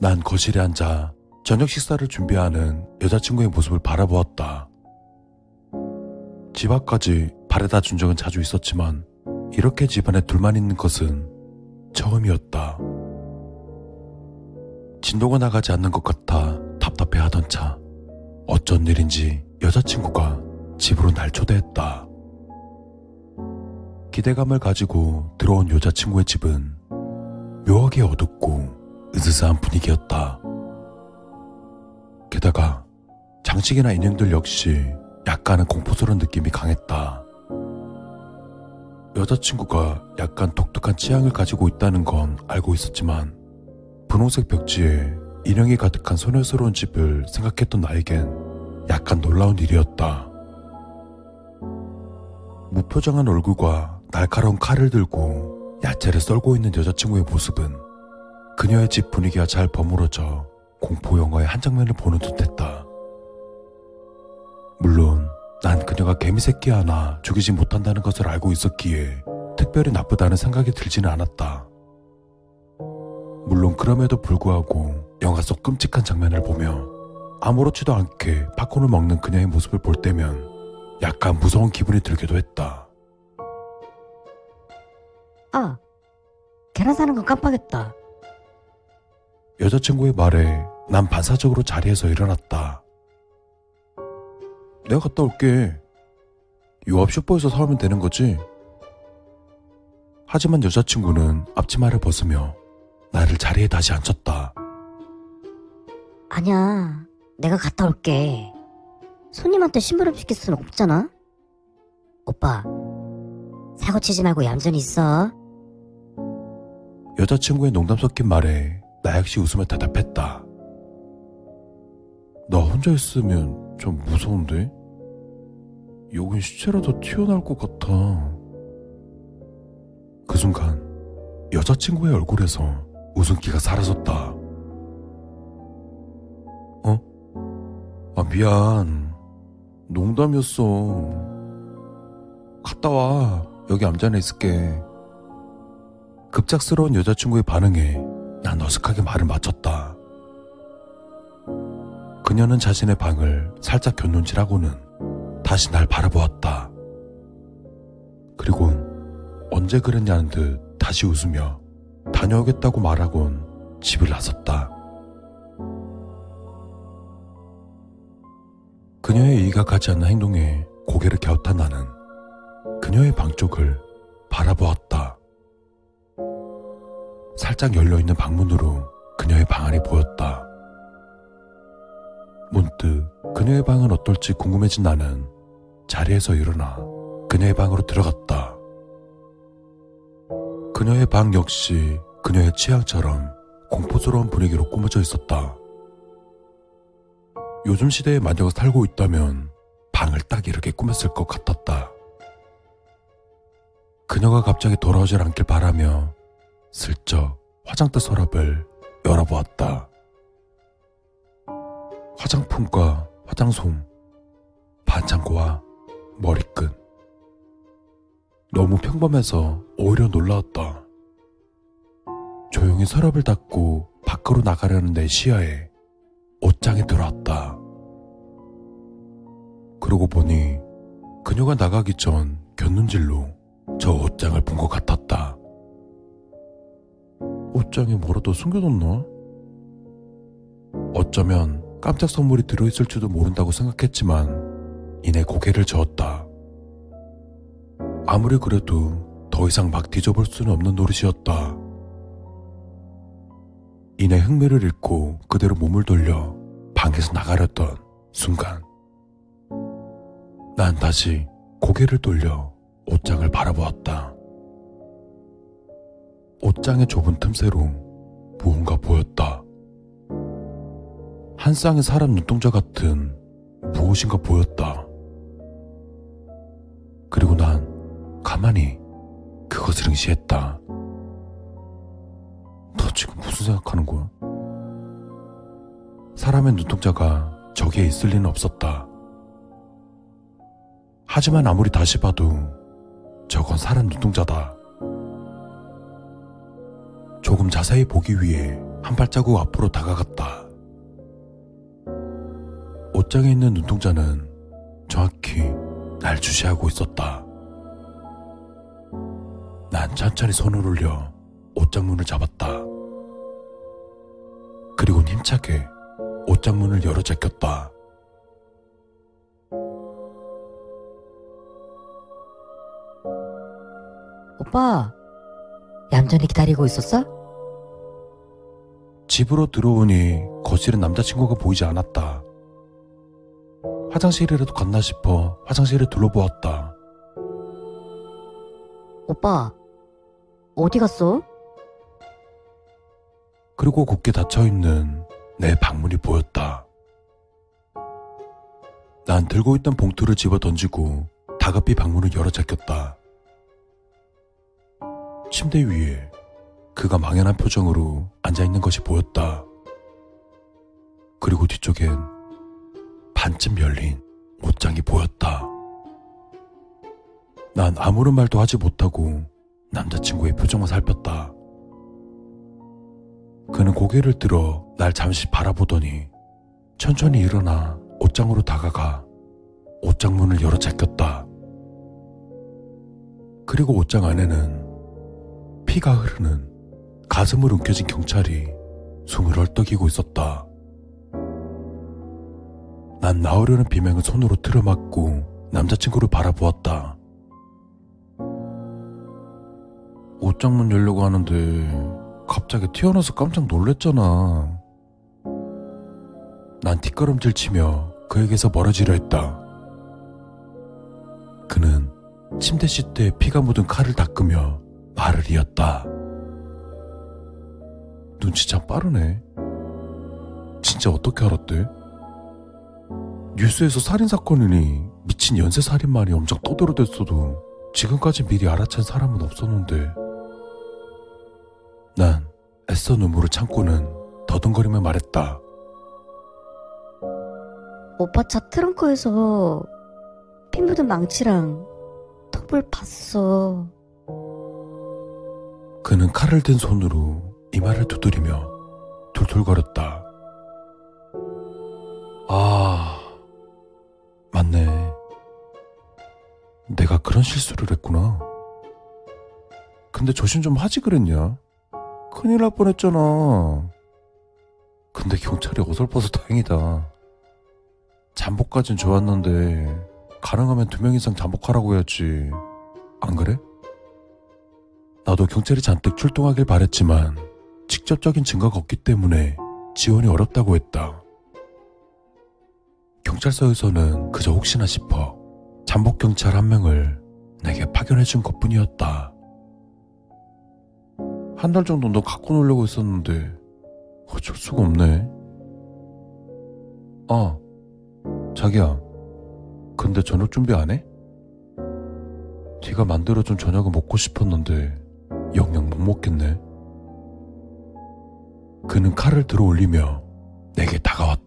난 거실에 앉아 저녁 식사를 준비하는 여자친구의 모습을 바라보았다. 집 앞까지 바래다 준 적은 자주 있었지만 이렇게 집안에 둘만 있는 것은 처음이었다. 진도가 나가지 않는 것 같아 답답해 하던 차. 어쩐 일인지 여자친구가 집으로 날 초대했다. 기대감을 가지고 들어온 여자친구의 집은 묘하게 어둡고 으스스한 분위기였다. 게다가 장식이나 인형들 역시 약간은 공포스러운 느낌이 강했다. 여자친구가 약간 독특한 취향을 가지고 있다는 건 알고 있었지만 분홍색 벽지에 인형이 가득한 소녀스러운 집을 생각했던 나에겐 약간 놀라운 일이었다. 무표정한 얼굴과 날카로운 칼을 들고 야채를 썰고 있는 여자친구의 모습은 그녀의 집 분위기와 잘 버무러져 공포 영화의 한 장면을 보는 듯했다. 물론 난 그녀가 개미새끼 하나 죽이지 못한다는 것을 알고 있었기에 특별히 나쁘다는 생각이 들지는 않았다. 물론 그럼에도 불구하고 영화 속 끔찍한 장면을 보며 아무렇지도 않게 팝콘을 먹는 그녀의 모습을 볼 때면 약간 무서운 기분이 들기도 했다. 아, 계란 사는 건 깜빡했다. 여자친구의 말에 난 반사적으로 자리에서 일어났다. 내가 갔다 올게. 요 앞 슈퍼에서 사오면 되는 거지? 하지만 여자친구는 앞치마를 벗으며 나를 자리에 다시 앉혔다. 아니야, 내가 갔다 올게. 손님한테 심부름 시킬 수는 없잖아? 오빠, 사고 치지 말고 얌전히 있어. 여자친구의 농담 섞인 말에 나 역시 웃으며 대답했다. 나 혼자 있으면 좀 무서운데? 여긴 시체라도 튀어나올 것 같아. 그 순간 여자친구의 얼굴에서 웃음기가 사라졌다. 어? 아, 미안. 농담이었어. 갔다 와. 여기 암전에 있을게. 급작스러운 여자친구의 반응에 난 어색하게 말을 마쳤다. 그녀는 자신의 방을 살짝 견눈질하고는 다시 날 바라보았다. 그리고 언제 그랬냐는 듯 다시 웃으며 다녀오겠다고 말하곤 집을 나섰다. 그녀의 이의가 가지 않는 행동에 고개를 갸웃한 나는 그녀의 방 쪽을 바라보았다. 살짝 열려있는 방문으로 그녀의 방 안이 보였다. 문득 그녀의 방은 어떨지 궁금해진 나는 자리에서 일어나 그녀의 방으로 들어갔다. 그녀의 방 역시 그녀의 취향처럼 공포스러운 분위기로 꾸며져 있었다. 요즘 시대에 마녀가 살고 있다면 방을 딱 이렇게 꾸몄을 것 같았다. 그녀가 갑자기 돌아오질 않길 바라며 슬쩍 화장대 서랍을 열어보았다. 화장품과 화장솜, 반창고와 머리끈. 너무 평범해서 오히려 놀라웠다. 조용히 서랍을 닫고 밖으로 나가려는 내 시야에 옷장에 들어왔다. 그러고 보니 그녀가 나가기 전 곁눈질로 저 옷장을 본 것 같았다. 옷장에 뭐라도 숨겨뒀나? 어쩌면 깜짝 선물이 들어있을지도 모른다고 생각했지만 이내 고개를 저었다. 아무리 그래도 더 이상 막 뒤져볼 수는 없는 노릇이었다. 이내 흥미를 잃고 그대로 몸을 돌려 방에서 나가려던 순간 난 다시 고개를 돌려 옷장을 바라보았다. 옷장의 좁은 틈새로 무언가 보였다. 한 쌍의 사람 눈동자 같은 무엇인가 보였다. 그리고 난 가만히 그것을 응시했다. 너 지금 무슨 생각하는 거야? 사람의 눈동자가 저기에 있을 리는 없었다. 하지만 아무리 다시 봐도 저건 사람 눈동자다. 조금 자세히 보기 위해 한 발자국 앞으로 다가갔다. 옷장에 있는 눈동자는 정확히 날 주시하고 있었다. 난 천천히 손을 올려 옷장 문을 잡았다. 그리고 힘차게 옷장 문을 열어 제꼈다. 오빠, 얌전히 기다리고 있었어? 집으로 들어오니 거실은 남자친구가 보이지 않았다. 화장실이라도 갔나 싶어 화장실을 둘러보았다. 오빠, 어디 갔어? 그리고 곧게 닫혀있는 내 방문이 보였다. 난 들고 있던 봉투를 집어 던지고 다급히 방문을 열어 제꼈다. 침대 위에 그가 망연한 표정으로 앉아 있는 것이 보였다. 그리고 뒤쪽엔 반쯤 열린 옷장이 보였다. 난 아무런 말도 하지 못하고 남자친구의 표정만 살폈다. 그는 고개를 들어 날 잠시 바라보더니 천천히 일어나 옷장으로 다가가 옷장 문을 열어 제꼈다. 그리고 옷장 안에는 피가 흐르는 가슴을 움켜쥔 경찰이 숨을 헐떡이고 있었다. 난 나오려는 비명을 손으로 틀어막고 남자친구를 바라보았다. 옷장 문 열려고 하는데 갑자기 튀어나와서 깜짝 놀랬잖아. 난 뒷걸음질 치며 그에게서 멀어지려 했다. 그는 침대 시트에 피가 묻은 칼을 닦으며 말을 이었다. 눈치 참 빠르네. 진짜 어떻게 알았대? 뉴스에서 살인사건이니 미친 연쇄살인만이 엄청 떠들어댔어도 지금까지 미리 알아챈 사람은 없었는데 난 애써 눈물을 참고는 더듬거리며 말했다. 오빠 차 트렁크에서 피 묻은 망치랑 톱을 봤어. 그는 칼을 든 손으로 이마를 두드리며 툴툴거렸다. 아, 맞네. 내가 그런 실수를 했구나. 근데 조심 좀 하지 그랬냐? 큰일 날 뻔했잖아. 근데 경찰이 어설퍼서 다행이다. 잠복까진 좋았는데 가능하면 두 명 이상 잠복하라고 해야지. 안 그래? 나도 경찰이 잔뜩 출동하길 바랬지만 직접적인 증거가 없기 때문에 지원이 어렵다고 했다. 경찰서에서는 그저 혹시나 싶어 잠복 경찰 한 명을 내게 파견해 준 것 뿐이었다. 한 달 정도 너 갖고 놀려고 했었는데 어쩔 수가 없네. 아, 자기야. 근데 저녁 준비 안 해? 네가 만들어준 저녁을 먹고 싶었는데 영영 못 먹겠네. 그는 칼을 들어 올리며 내게 다가왔다.